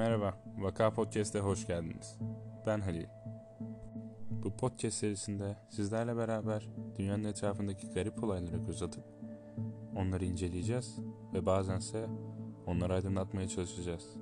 Merhaba, Vaka Podcast'e hoş geldiniz. Ben Halil. Bu podcast serisinde sizlerle beraber dünyanın etrafındaki garip olaylara göz atıp onları inceleyeceğiz ve bazense onları aydınlatmaya çalışacağız.